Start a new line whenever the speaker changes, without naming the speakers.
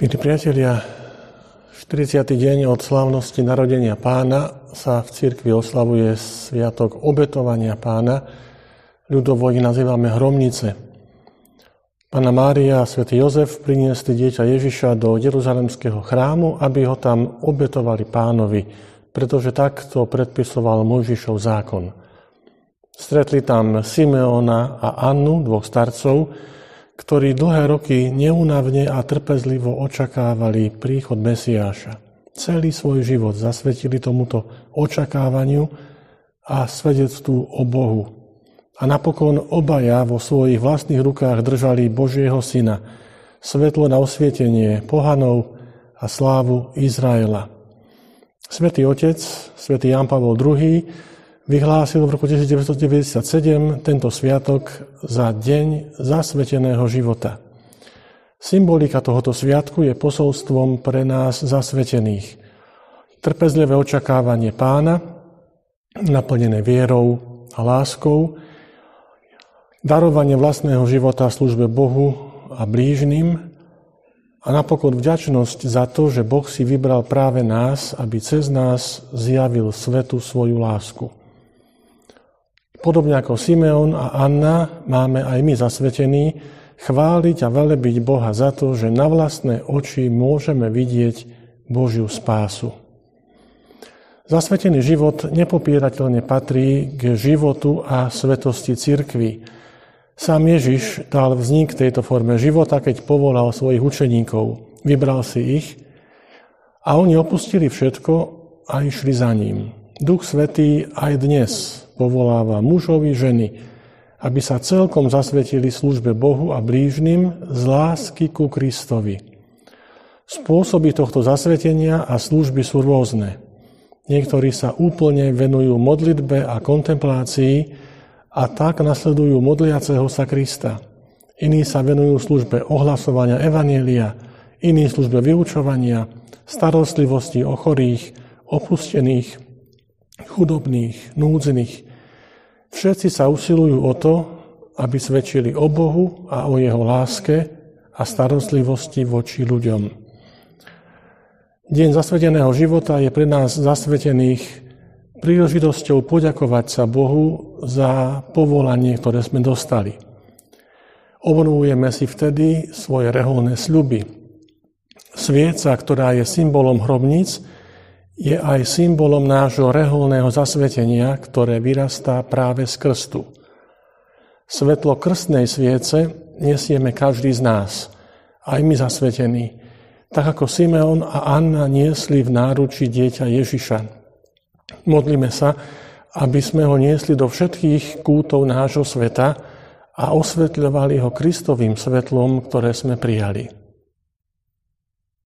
Milí priatelia, 40. deň od slávnosti narodenia pána sa v cirkvi oslavuje sviatok obetovania pána. Ľudovo ich nazývame hromnice. Pána Mária a svätý Jozef priniesli dieťa Ježiša do Jeruzalemského chrámu, aby ho tam obetovali pánovi, pretože takto predpisoval Mojžišov zákon. Stretli tam Simeona a Annu, dvoch starcov, ktorí dlhé roky neúnavne a trpezlivo očakávali príchod Mesiáša. Celý svoj život zasvetili tomuto očakávaniu a svedectvu o Bohu. A napokon obaja vo svojich vlastných rukách držali Božieho Syna, svetlo na osvietenie pohanov a slávu Izraela. Svetý Otec, svätý Jan Pavel II, vyhlásil v roku 1997 tento sviatok za deň zasveteného života. Symbolika tohoto sviatku je posolstvom pre nás zasvetených. Trpezlivé očakávanie pána, naplnené vierou a láskou, darovanie vlastného života v službe Bohu a blížnym a napokon vďačnosť za to, že Boh si vybral práve nás, aby cez nás zjavil svetu svoju lásku. Podobne ako Simeon a Anna máme aj my zasvetení chváliť a velebiť Boha za to, že na vlastné oči môžeme vidieť Božiu spásu. Zasvetený život nepopierateľne patrí k životu a svetosti cirkvi. Sám Ježiš dal vznik tejto forme života, keď povolal svojich učeníkov. Vybral si ich a oni opustili všetko a išli za ním. Duch Svetý aj dnes povoláva mužovi ženy, aby sa celkom zasvetili službe Bohu a blížnym z lásky ku Kristovi. Spôsoby tohto zasvetenia a služby sú rôzne. Niektorí sa úplne venujú modlitbe a kontemplácii a tak nasledujú modliaceho sa Krista. Iní sa venujú službe ohlasovania Evanielia, iní službe vyučovania, starostlivosti o chorých, opustených, chudobných, núdznych, Všetci sa usilujú o to, aby svedčili o Bohu a o jeho láske a starostlivosti voči ľuďom. Deň zasveteného života je pre nás zasvetených príležitosťou poďakovať sa Bohu za povolanie, ktoré sme dostali. Obnovujeme si vtedy svoje reholné sľuby. Svieca, ktorá je symbolom hrobníc, je aj symbolom nášho reholného zasvetenia, ktoré vyrastá práve z krstu. Svetlo krstnej sviece nesieme každý z nás, aj my zasvetení, tak ako Simeon a Anna niesli v náruči dieťa Ježiša. Modlíme sa, aby sme ho niesli do všetkých kútov nášho sveta a osvetľovali ho Kristovým svetlom, ktoré sme prijali.